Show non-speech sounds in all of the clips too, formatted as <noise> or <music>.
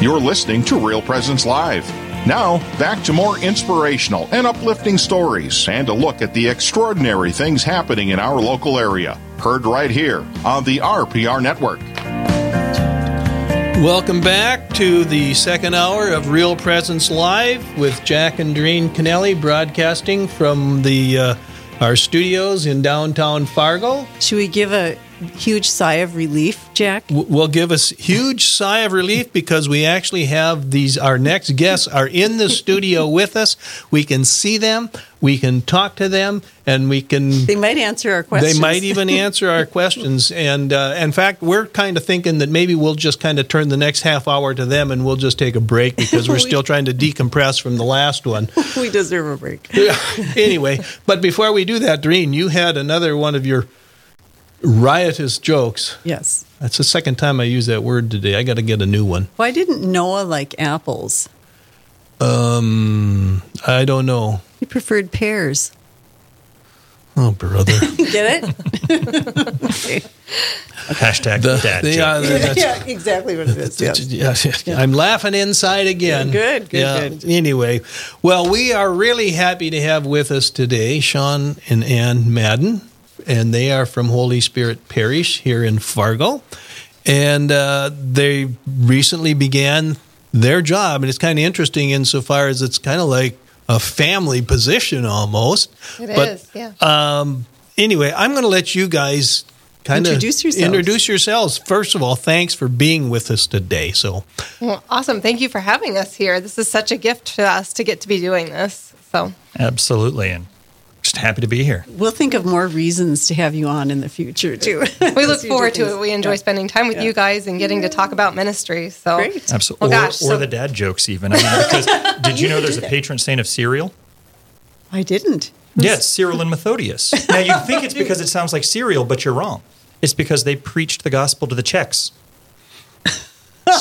You're listening to Real Presence Live. Now, back to more inspirational and uplifting stories and a look at the extraordinary things happening in our local area. Heard right here on the RPR Network. Welcome back to the second hour of Real Presence Live with Jack and Doreen Kennelly broadcasting from the uh, our studios in downtown Fargo. Should we give a huge sigh of relief, Jack? Will give us huge sigh of relief because we actually have these. Our next guests are in the studio <laughs> with us. We can see them, we can talk to them, and we can. They might answer our questions. They might even <laughs> answer our questions. And uh, in fact, we're kind of thinking that maybe we'll just kind of turn the next half hour to them, and we'll just take a break because we're <laughs> still trying to decompress from the last one. we deserve a break. anyway, but before we do that, Doreen, you had another one of your riotous jokes. Yes. That's the second time I use that word today. I got to get a new one. Why didn't Noah like apples? Um, I don't know. He preferred pears. Oh, brother. <laughs> Get it? okay. <laughs> Hashtag The- dad the- joke. uh, that's- yeah, exactly what it is. Yes. Yes, I'm laughing inside again. Yeah, good, good, good. Anyway, well, we are really happy to have with us today Sean and Ann Madden, and they are from Holy Spirit Parish here in Fargo. And uh, they recently began their job, and it's kind of interesting insofar as it's kind of like a family position almost. It but, is, yeah. Um, anyway, I'm going to let you guys kind of Introduce yourselves. Introduce yourselves. First of all, thanks for being with us today. So, Well, awesome. Thank you for having us here. This is such a gift to us to get to be doing this. So, Absolutely. And just happy to be here. We'll think of more reasons to have you on in the future, too. <laughs> we look forward to it. We enjoy spending time with Yeah. you guys and getting to talk about ministry. So, Great. Absolutely. Well, or, gosh, or so- the dad jokes, even. I mean, because <laughs> did you know there's a patron saint of cereal? I didn't. Yes, Cyril and Methodius. Now, you think it's <laughs> because it sounds like cereal, but you're wrong. It's because they preached the gospel to the Czechs.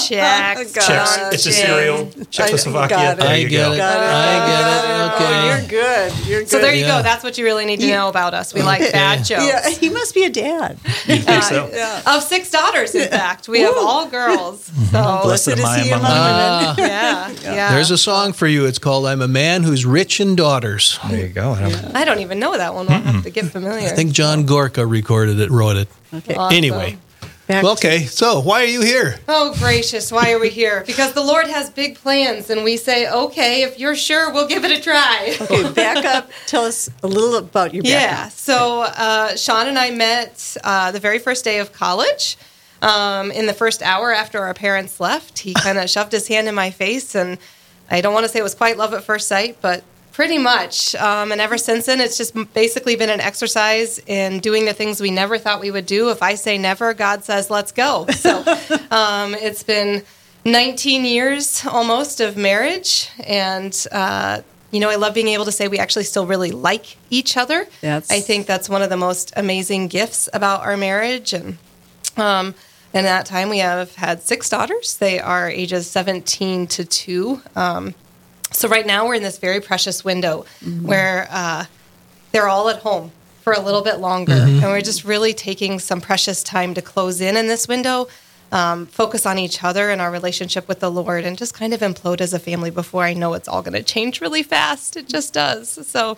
Check. God. Czechs. It's a cereal. Czechoslovakia. got it. There I you get go. it. Got it. I get it. Oh, oh, okay. Oh, you're good. You're good. So there you Yeah. go. That's what you really need to know about us. We like bad jokes. Yeah, he must be a dad. You think uh, so? Of six daughters, in fact, we have all girls. <laughs> So Blessed am Blessed I is he among among women. women. yeah, yeah. There's a song for you. It's called "I'm a Man Who's Rich in Daughters." There you go. I don't- I don't even know that one. We'll have to get familiar. I think John Gorka recorded it, wrote it. Okay. Awesome. Anyway, Back well, okay. So, why are you here? Oh, gracious, why are we here? Because the Lord has big plans, and we say, okay, if you're sure, we'll give it a try. okay, back up. Tell us a little about your background. Yeah, so uh, Sean and I met uh, the very first day of college. Um, in the first hour after our parents left, he kind of shoved his hand in my face, and I don't want to say it was quite love at first sight, but pretty much. Um, and ever since then, it's just basically been an exercise in doing the things we never thought we would do. If I say never, God says let's go. So <laughs> um, it's been 19 years almost of marriage, and uh, you know, I love being able to say we actually still really like each other. That's- I think that's one of the most amazing gifts about our marriage, and um, in that time we have had six daughters. They are ages 17 to two. Um, so right now we're in this very precious window where uh, they're all at home for a little bit longer, and we're just really taking some precious time to close in in this window. Um, focus on each other and our relationship with the Lord, and just kind of implode as a family before I know it's all going to change really fast. It just does. So,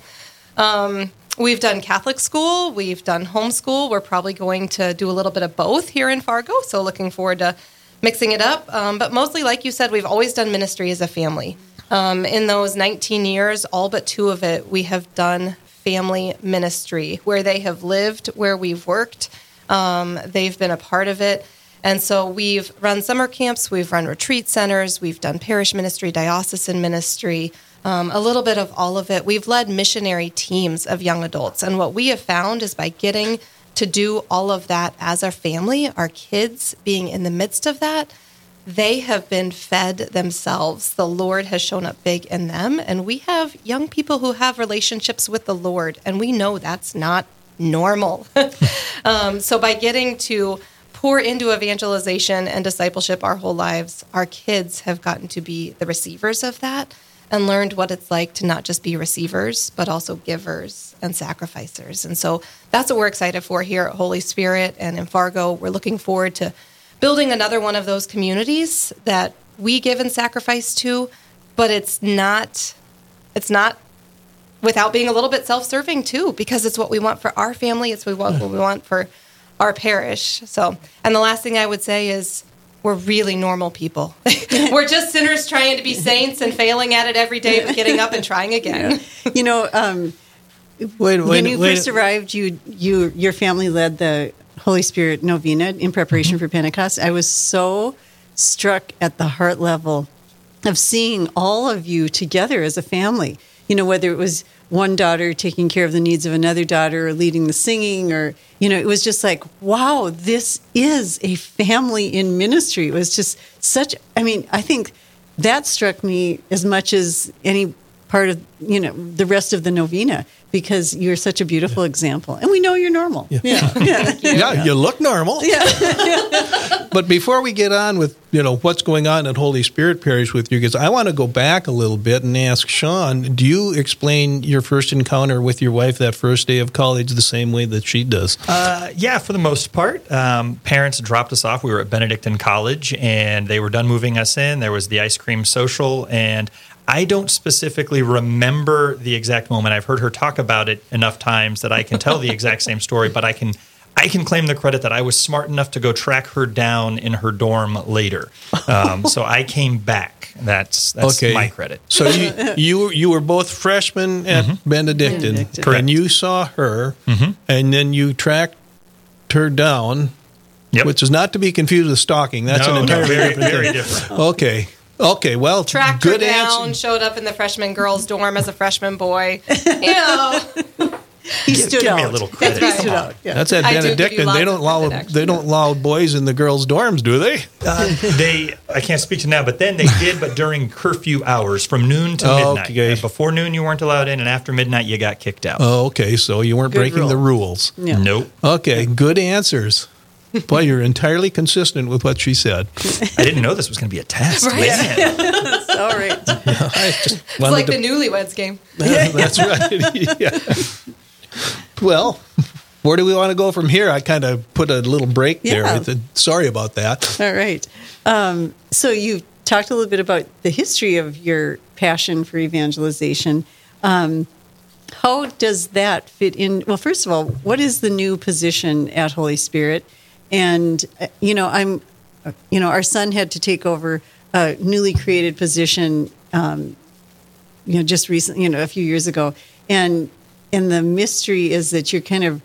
um, we've done Catholic school, we've done homeschool. We're probably going to do a little bit of both here in Fargo. So, looking forward to mixing it up. Um, but mostly, like you said, we've always done ministry as a family. Um, in those 19 years, all but two of it, we have done family ministry where they have lived, where we've worked. Um, they've been a part of it. And so we've run summer camps, we've run retreat centers, we've done parish ministry, diocesan ministry, um, a little bit of all of it. We've led missionary teams of young adults. And what we have found is by getting to do all of that as our family, our kids being in the midst of that, they have been fed themselves. The Lord has shown up big in them. And we have young people who have relationships with the Lord, and we know that's not normal. <laughs> um, so by getting to pour into evangelization and discipleship our whole lives, our kids have gotten to be the receivers of that and learned what it's like to not just be receivers, but also givers and sacrificers. And so that's what we're excited for here at Holy Spirit and in Fargo. We're looking forward to building another one of those communities that we give and sacrifice to, but it's not it's not without being a little bit self-serving too because it's what we want for our family, it's what we want, what we want for our parish. So, and the last thing I would say is we're really normal people. <laughs> we're just sinners trying to be saints and failing at it every day, but getting up and trying again. You know, um, Wait, wait, when you wait. first arrived, you you your family led the Holy Spirit novena in preparation Mm-hmm. for Pentecost. I was so struck at the heart level of seeing all of you together as a family. You know, whether it was one daughter taking care of the needs of another daughter or leading the singing or you know, it was just like, wow, this is a family in ministry. It was just such I mean, I think that struck me as much as any part of you know the rest of the novena because you're such a beautiful example and we know you're normal yeah yeah, <laughs> <laughs> yeah, you look normal. Yeah. <laughs> but before we get on with you know what's going on at Holy Spirit Parish with you guys, I want to go back a little bit and ask Sean. Do you explain your first encounter with your wife that first day of college the same way that she does? Uh, yeah, for the most part. Um, parents dropped us off. We were at Benedictine College, and they were done moving us in. There was the ice cream social, and I don't specifically remember the exact moment. I've heard her talk about it enough times that I can tell the exact same story, but I can. I can claim the credit that I was smart enough to go track her down in her dorm later. Um, so I came back. That's that's my credit. So you you you were both freshmen at Benedictine, Benedictine. Correct. and you saw her, and then you tracked her down, Yep. which is not to be confused with stalking. That's no, an no, entirely very, different very thing. different. Okay. Okay. Well, Tracked good her down, answer. showed up in the freshman girls' dorm as a freshman boy. <laughs> You know, he stood Give out me a little credit. right. He stood Come on. out yeah. That's at I do give you Benedictine. lots They of don't allow credit, actually. they don't allow boys in the girls' dorms, do they? Uh, they, I can't speak to now, but then they <laughs> did, but during curfew hours from noon to Oh, midnight. okay. And before noon, you weren't allowed in, and after midnight, you got kicked out. Oh, okay. So you weren't Good breaking the rule. rules. yeah. Nope. Okay. Good answers. Boy, you're entirely consistent with what she said. <laughs> I didn't know this was going to be a test. Man. all right <laughs> I just it's like to- the newlyweds game. That's right. <laughs> yeah. Well, where do we want to go from here? I kind of put a little break there. Yeah. I Sorry about that. all right um, so you talked a little bit about the history of your passion for evangelization um, how does that fit in well first of all what is the new position at holy spirit and uh, you know i'm you know our son had to take over a newly created position um, you know just recently you know a few years ago. And and the mystery is that you're kind of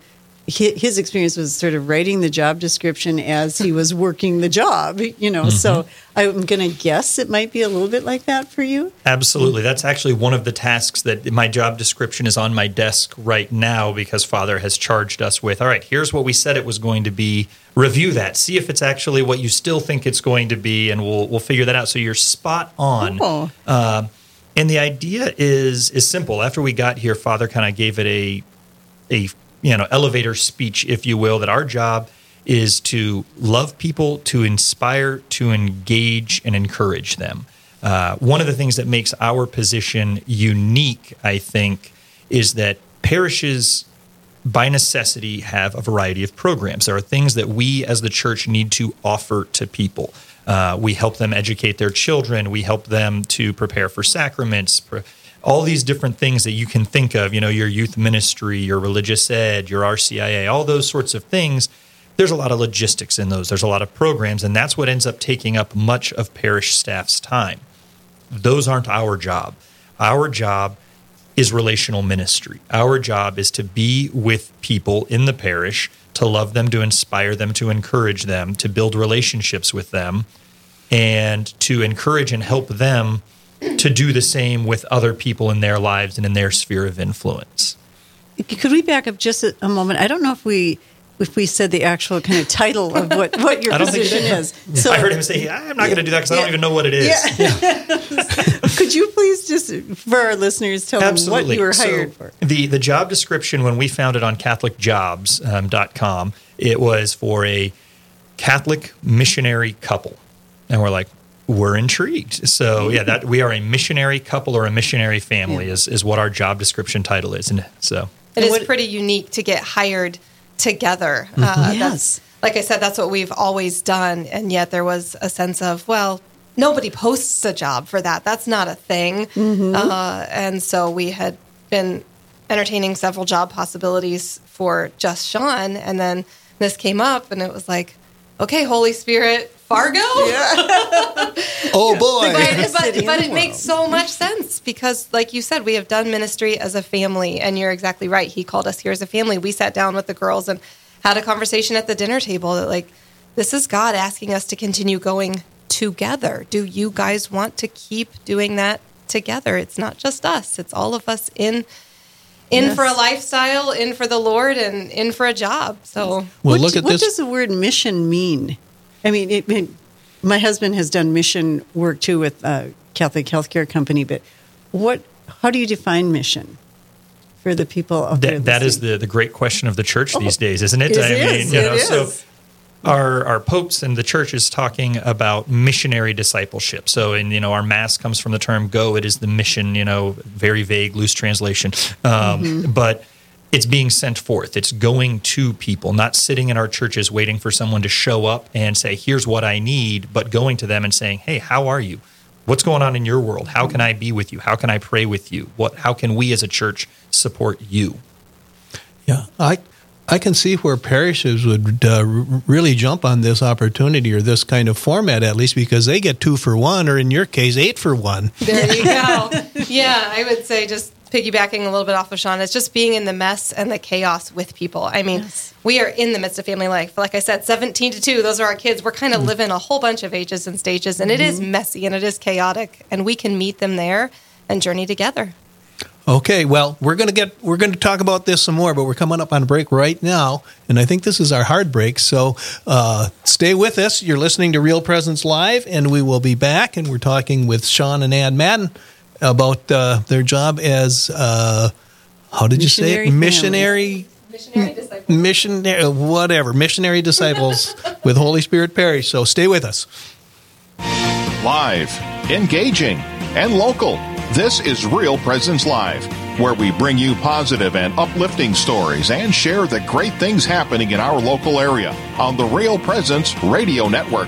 his experience was sort of writing the job description as he was working the job you know so i'm going to guess it might be a little bit like that for you Absolutely. That's actually one of the tasks that my job description is on my desk right now because Father has charged us with. All right, here's what we said it was going to be. Review that. See if it's actually what you still think it's going to be, and we'll we'll figure that out. So you're spot on. Oh. Uh, and the idea is is simple. After we got here, Father kind of gave it a a you know elevator speech, if you will, that our job is to love people, to inspire, to engage, and encourage them. Uh, one of the things that makes our position unique, I think, is that parishes by necessity have a variety of programs. There are things that we as the church need to offer to people. Uh, we help them educate their children. We help them to prepare for sacraments. pr- All these different things that you can think of, you know, your youth ministry, your religious ed, your RCIA, all those sorts of things. There's a lot of logistics in those. There's a lot of programs, and that's what ends up taking up much of parish staff's time those aren't our job. Our job is relational ministry. Our job is to be with people in the parish, to love them, to inspire them, to encourage them, to build relationships with them, and to encourage and help them to do the same with other people in their lives and in their sphere of influence. Could we back up just a, a moment? I don't know if we if we said the actual kind of title of what, what your position is. So <laughs> I heard him say, I'm not going to do that because I don't even know what it is. <laughs> could you please just for our listeners tell them Absolutely. what you were So hired for? The the job description when we found it on CatholicJobs.com, um, it was for a Catholic missionary couple, and we're like, we're intrigued. So yeah, that we are a missionary couple or a missionary family is is what our job description title is, and so It And pretty unique to get hired together. Uh, Mm-hmm. Yes. that's, like I said, that's what we've always done. And yet there was a sense of, well, nobody posts a job for that. That's not a thing. Uh, and so we had been entertaining several job possibilities for just Sean, and then this came up, and it was like, okay, Holy Spirit, Fargo. Oh boy. But, but, but it makes so much sense because, like you said, we have done ministry as a family, and you're exactly right. He called us here as a family. We sat down with the girls and had a conversation at the dinner table that, like, this is God asking us to continue going together. Do you guys want to keep doing that together? It's not just us; it's all of us in in Yes. for a lifestyle, in for the Lord, and in for a job. So. Well, what, look at what this. does the word mission mean? I mean, it, it, my husband has done mission work too with a Catholic healthcare company, but what? How do you define mission for the people out? That, that is the, the great question of the church these days, isn't it? It I is, mean, you know, is. so our our popes and the church is talking about missionary discipleship. So, and you know, our mass comes from the term "go." It is the mission. You know, very vague, loose translation, um, Mm-hmm. but it's being sent forth. It's going to people, not sitting in our churches waiting for someone to show up and say, "Here's what I need," but going to them and saying, "Hey, how are you?" What's going on in your world? How can I be with you? How can I pray with you? What? How can we as a church support you? Yeah, I I can see where parishes would uh, really jump on this opportunity or this kind of format at least because they get two for one, or in your case, eight for one. There you go. <laughs> yeah, I would say just piggybacking a little bit off of Sean, it's just being in the mess and the chaos with people. I mean, Yes. we are in the midst of family life. Like I said, 17 to 2, those are our kids. We're kind of Mm-hmm. living a whole bunch of ages and stages, and it is messy and it is chaotic, and we can meet them there and journey together. Okay, well, we're gonna get we're gonna talk about this some more, but we're coming up on a break right now, and I think this is our hard break. So uh, stay with us. You're listening to Real Presence Live, and we will be back, and we're talking with Sean and Ann Madden about uh, their job as uh, how did you say it? Missionary Missionary. Missionary. Missionary, whatever, missionary disciples <laughs> with Holy Spirit Parish. So stay with us. Live, engaging, and local. This is Real Presence Live, where we bring you positive and uplifting stories and share the great things happening in our local area on the Real Presence Radio Network.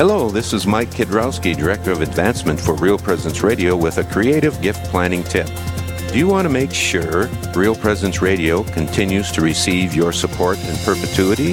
Hello, this is Mike Kidrowski, Director of Advancement for Real Presence Radio, with a creative gift planning tip. Do you want to make sure Real Presence Radio continues to receive your support in perpetuity?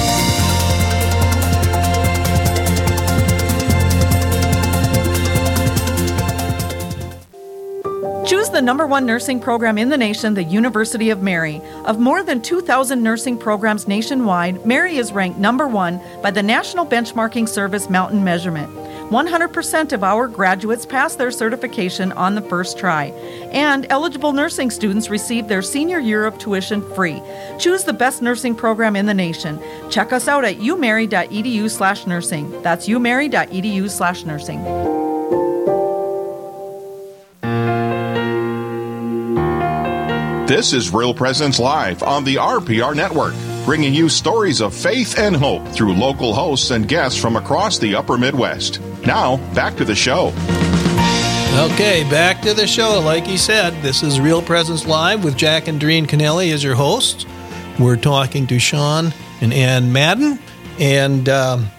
The number one nursing program in the nation, the University of Mary. Of more than 2,000 nursing programs nationwide, Mary is ranked number one by the National Benchmarking Service Mountain Measurement. 100% of our graduates pass their certification on the first try, and eligible nursing students receive their senior year of tuition free. Choose the best nursing program in the nation. Check us out at umary.edu slash nursing. That's umary.edu This is Real Presence Live on the RPR Network, bringing you stories of faith and hope through local hosts and guests from across the upper Midwest. Now, back to the show. Okay, back to the show. Like he said, this is Real Presence Live with Jack and Doreen Kennelly as your hosts. We're talking to Sean and Ann Madden. And um,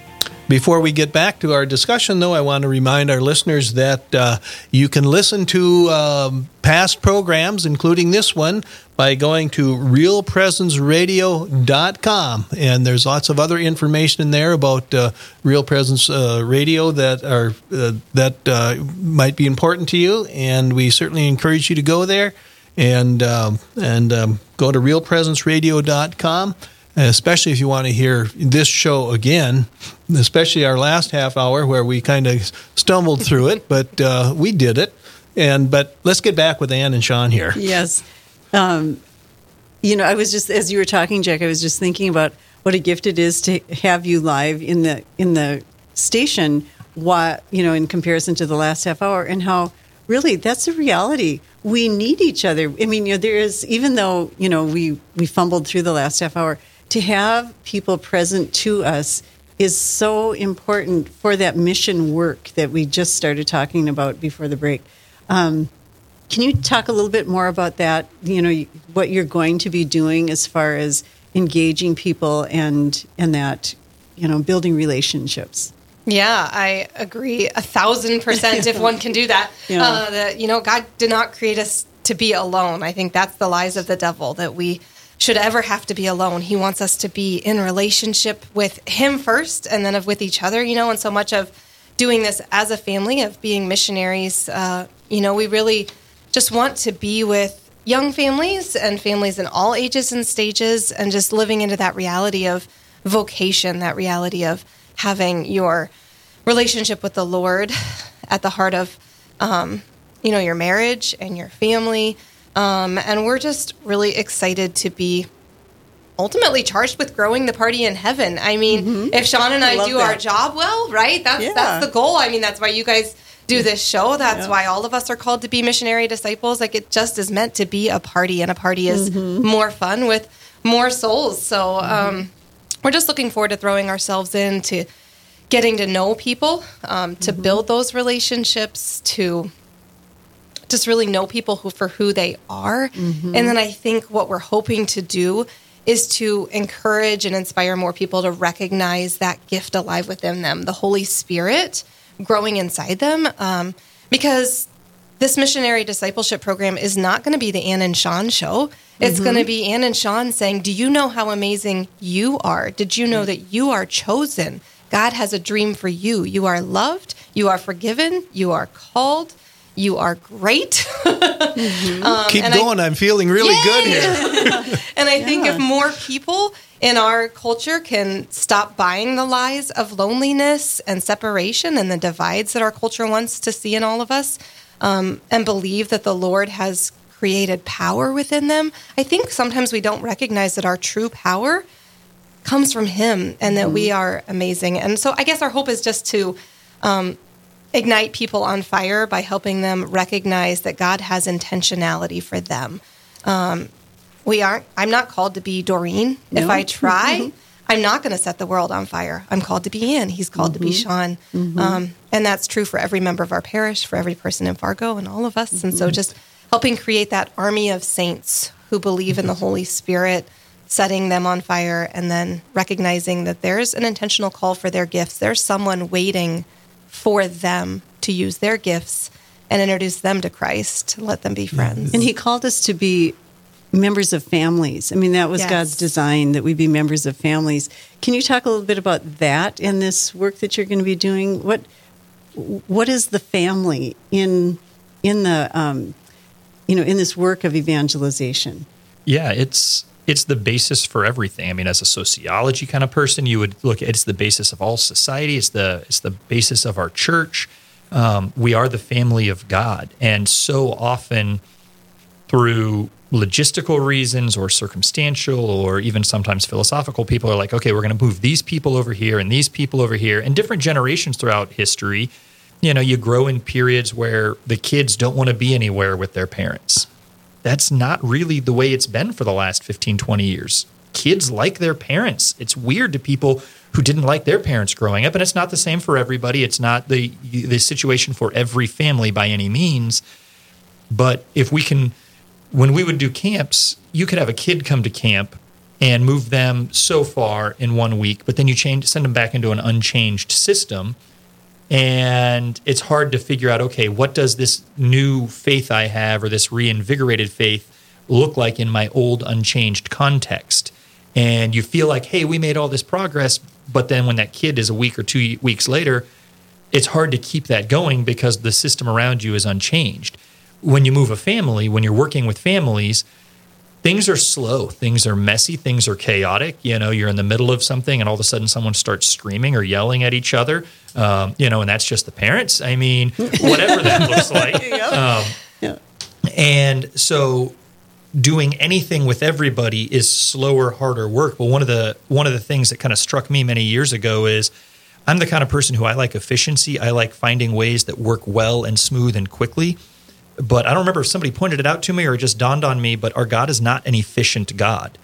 Before we get back to our discussion, though, I want to remind our listeners that uh, you can listen to um, past programs, including this one, by going to realpresenceradio.com. And there's lots of other information in there about uh, Real Presence uh, Radio that are uh, that uh, might be important to you. And we certainly encourage you to go there and um, and um, go to realpresenceradio.com especially if you want to hear this show again, especially our last half hour where we kind of stumbled through it, but uh, we did it. And but let's get back with Ann and Sean here. Yes, um, you know, I was just as you were talking, Jack. I was just thinking about what a gift it is to have you live in the in the station. What you know, in comparison to the last half hour, and how really that's a reality we need each other i mean you know there is even though you know we we fumbled through the last half hour to have people present to us is so important for that mission work that we just started talking about before the break. Um, can you talk a little bit more about that? You know, what you're going to be doing as far as engaging people and and that you know building relationships. Yeah, I agree a thousand percent. if one can do that, <laughs> yeah. uh, that you know, God did not create us to be alone. I think that's the lies of the devil that we should ever have to be alone. He wants us to be in relationship with him first and then of with each other, you know, and so much of doing this as a family, of being missionaries, uh, you know, we really just want to be with young families and families in all ages and stages and just living into that reality of vocation, that reality of having your relationship with the Lord at the heart of, um, you know, your marriage and your family um, and we're just really excited to be ultimately charged with growing the party in heaven. I mean, mm-hmm. if Sean and I, I do that. our job well, right? That's yeah. that's the goal. I mean, that's why you guys do this show. That's yeah. why all of us are called to be missionary disciples. Like it just is meant to be a party, and a party is mm-hmm. more fun with more souls. So mm-hmm. um, we're just looking forward to throwing ourselves into getting to know people, um, to mm-hmm. build those relationships, to just really know people who for who they are. Mm-hmm. And then I think what we're hoping to do is to encourage and inspire more people to recognize that gift alive within them, the Holy Spirit growing inside them. Um, because this missionary discipleship program is not going to be the Ann and Sean show. It's mm-hmm. going to be Ann and Sean saying, Do you know how amazing you are? Did you know that you are chosen? God has a dream for you. You are loved, you are forgiven, you are called, you are great. <laughs> mm-hmm. um, Keep going. I, am feeling really yay! good here. <laughs> and I yeah. think if more people in our culture can stop buying the lies of loneliness and separation and the divides that our culture wants to see in all of us, um, and believe that the Lord has created power within them, I think sometimes we don't recognize that our true power comes from Him and that mm-hmm. we are amazing. And so I guess our hope is just to. Um, ignite people on fire by helping them recognize that God has intentionality for them. Um, we aren't. I'm not called to be Doreen. No. If I <laughs> try, mm-hmm. I'm not going to set the world on fire. I'm called to be Ann. He's called mm-hmm. to be mm-hmm. Sean, mm-hmm. um, and that's true for every member of our parish, for every person in Fargo, and all of us. And so, mm-hmm. just helping create that army of saints who believe in the Holy Spirit, setting them on fire, and then recognizing that there's an intentional call for their gifts. There's someone waiting for them to use their gifts and introduce them to Christ, let them be friends. And He called us to be members of families. I mean, that was yes. God's design that we be members of families. Can you talk a little bit about that in this work that you're going to be doing? What what is the family in in the um, you know in this work of evangelization? Yeah, it's it's the basis for everything. I mean, as a sociology kind of person, you would look it's the basis of all society. It's the it's the basis of our church. Um, we are the family of God, and so often through logistical reasons or circumstantial or even sometimes philosophical people are like okay we're going to move these people over here and these people over here and different generations throughout history you know you grow in periods where the kids don't want to be anywhere with their parents that's not really the way it's been for the last 15, 20 years. Kids like their parents. It's weird to people who didn't like their parents growing up, and it's not the same for everybody. It's not the the situation for every family by any means. But if we can, when we would do camps, you could have a kid come to camp and move them so far in one week, but then you change send them back into an unchanged system. And it's hard to figure out, okay, what does this new faith I have or this reinvigorated faith look like in my old unchanged context? And you feel like, hey, we made all this progress, but then when that kid is a week or two weeks later, it's hard to keep that going because the system around you is unchanged. When you move a family, when you're working with families, things are slow, things are messy, things are chaotic. You know, you're in the middle of something and all of a sudden someone starts screaming or yelling at each other, um, you know, and that's just the parents. I mean, <laughs> whatever that looks <laughs> like. Um, Yeah. and so doing anything with everybody is slower, harder work. But one of the one of the things that kind of struck me many years ago is I'm the kind of person who I like efficiency. I like finding ways that work well and smooth and quickly. But I don't remember if somebody pointed it out to me or it just dawned on me, but our God is not an efficient God.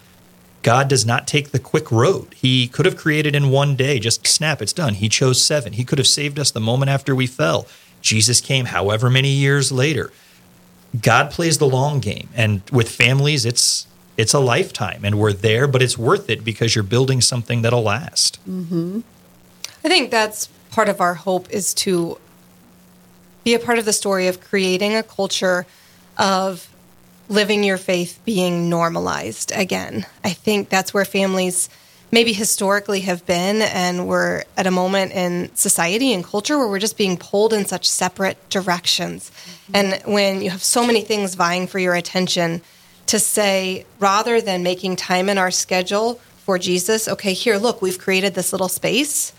God does not take the quick road. He could have created in one day, just snap, it's done. He chose seven. He could have saved us the moment after we fell. Jesus came however many years later. God plays the long game, and with families, it's it's a lifetime, and we're there, but it's worth it because you're building something that'll last. Mm-hmm. I think that's part of our hope is to be a part of the story of creating a culture of living your faith being normalized again. I think that's where families maybe historically have been and we're at a moment in society and culture where we're just being pulled in such separate directions. Mm-hmm. And when you have so many things vying for your attention to say rather than making time in our schedule for Jesus, okay, here look, we've created this little space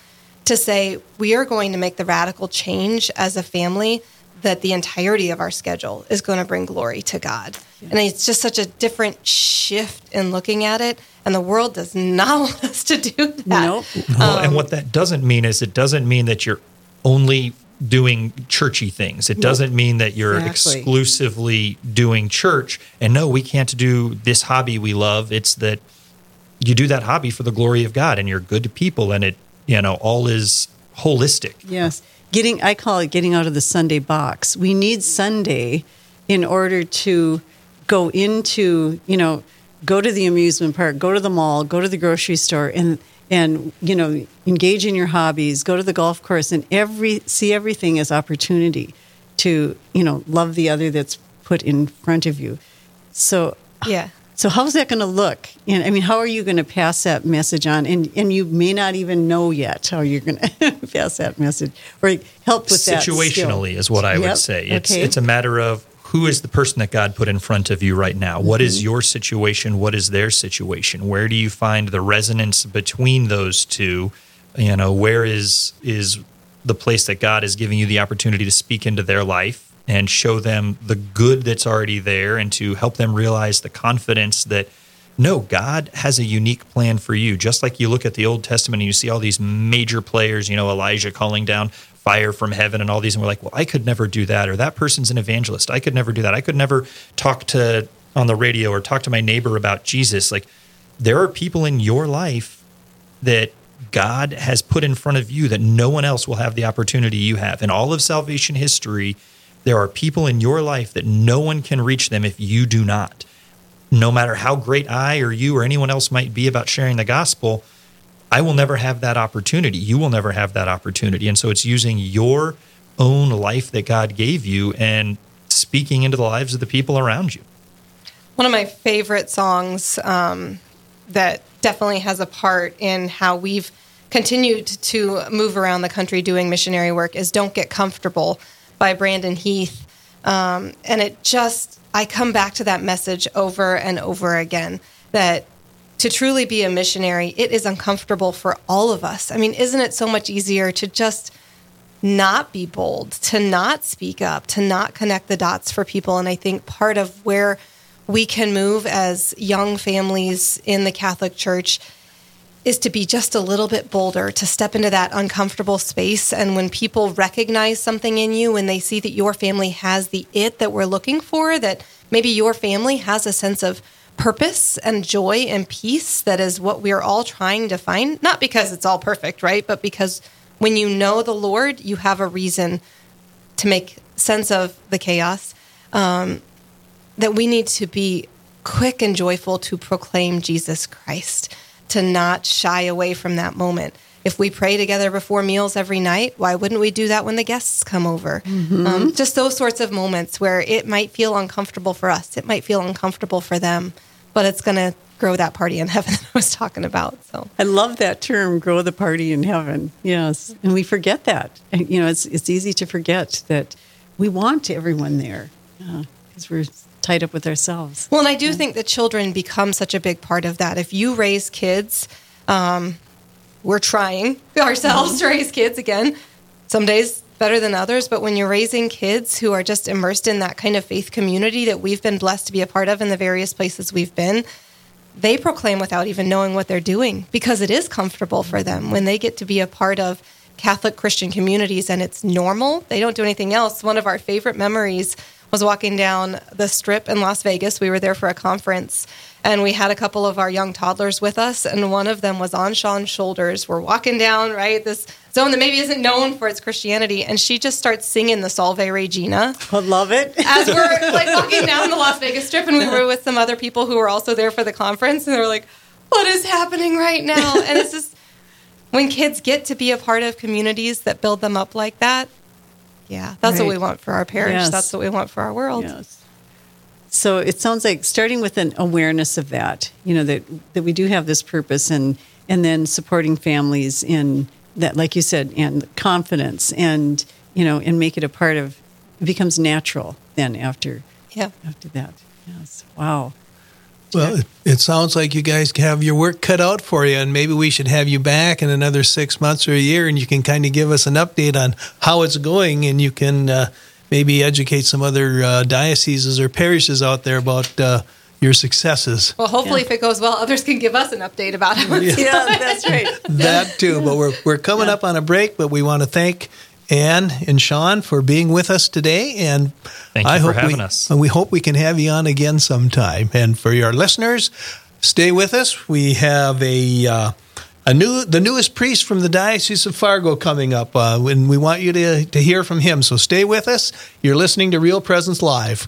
to say we are going to make the radical change as a family that the entirety of our schedule is going to bring glory to God. And it's just such a different shift in looking at it. And the world does not <laughs> want us to do that. Nope. Well, Um, and what that doesn't mean is it doesn't mean that you're only doing churchy things. It doesn't mean that you're Exactly. exclusively doing church. And no, we can't do this hobby we love. It's that you do that hobby for the glory of God and you're good to people and it, you know, all is holistic. Yes. Getting I call it getting out of the Sunday box. We need Sunday in order to go into, you know, go to the amusement park, go to the mall, go to the grocery store and and you know, engage in your hobbies, go to the golf course and every see everything as opportunity to, you know, love the other that's put in front of you. So Yeah. So how's that going to look? And I mean, how are you going to pass that message on? And and you may not even know yet how you're going <laughs> to pass that message or help with that. situationally is what I Yep, would say. It's okay. it's a matter of who is the person that God put in front of you right now? What Mm-hmm. is your situation? What is their situation? Where do you find the resonance between those two? You know, where is is the place that God is giving you the opportunity to speak into their life and show them the good that's already there and to help them realize the confidence that no, God has a unique plan for you. Just like you look at the Old Testament and you see all these major players, you know, Elijah calling down fire from heaven and all these, and we're like, well, I could never do that, or that person's an evangelist. I could never do that. I could never talk to on the radio or talk to my neighbor about Jesus. Like, there are people in your life that God has put in front of you that no one else will have the opportunity you have. In all of salvation history, there are people in your life that no one can reach them if you do not no matter how great I or you or anyone else might be about sharing the gospel, I will never have that opportunity. You will never have that opportunity. And so it's using your own life that God gave you and speaking into the lives of the people around you. One of my favorite songs um, that definitely has a part in how we've continued to move around the country doing missionary work is Don't Get Comfortable by Brandon Heath. Um, and it just, I come back to that message over and over again that to truly be a missionary, it is uncomfortable for all of us. I mean, isn't it so much easier to just not be bold, to not speak up, to not connect the dots for people. And I think part of where we can move as young families in the Catholic Church is to be just a little bit bolder, to step into that uncomfortable space. And when people recognize something in you, when they see that your family has the it that we're looking for, that maybe your family has a sense of purpose and joy and peace that is what we're all trying to find, not because it's all perfect, right? But because when you know the Lord, you have a reason to make sense of the chaos. Um, that we need to be quick and joyful to proclaim Jesus Christ, to not shy away from that moment. If we pray together before meals every night, why wouldn't we do that when the guests come over? Um, just those sorts of moments where it might feel uncomfortable for us, it might feel uncomfortable for them, but it's going to grow that party in <laughs> heaven that I was talking about. So I love that term, grow the party in heaven. Yes. And we forget that. And, you know, it's, it's easy to forget that we want everyone there because we're tied up with ourselves. Well, and I do think that children become such a big part of that. If you raise kids, um, we're trying <laughs> ourselves to raise kids again. Some days better than others, but when you're raising kids who are just immersed in that kind of faith community that we've been blessed to be a part of in the various places we've been, they proclaim without even knowing what they're doing because it is comfortable for them when they get to be a part of Catholic Christian communities and it's normal. They don't do anything else. One of our favorite memories was walking down the strip in Las Vegas. We were there for a conference and we had a couple of our young toddlers with us and one of them was on Sean's shoulders. We're walking down, right? This zone that maybe isn't known for its Christianity and she just starts singing the Salve Regina I love it. as we're like walking down the Las Vegas Strip, and we were with some other people who were also there for the conference, and they were like, "What is happening right now?" And it's just when kids get to be a part of communities that build them up like that. Yeah, that's what we want for our parish. Yes. That's what we want for our world. Yes. So it sounds like starting with an awareness of that, you know, that that we do have this purpose and and then supporting families in that like you said and confidence and you know and make it a part of it becomes natural then after Yeah. after that. Yes. Wow. Well, it, it sounds like you guys have your work cut out for you, and maybe we should have you back in another six months or a year, and you can kind of give us an update on how it's going, and you can uh, maybe educate some other uh, dioceses or parishes out there about uh, your successes. Well, hopefully, if it goes well, others can give us an update about it. it's Yeah, that's right. <laughs> that too. But we're we're coming up on a break, but we want to thank Ann and Sean for being with us today, and Thank you I for hope having we, us. And we hope we can have you on again sometime. And for your listeners, stay with us. We have a. Uh, a new, the newest priest from the Diocese of Fargo coming up, uh, and we want you to, to hear from him. So stay with us. You're listening to Real Presence Live.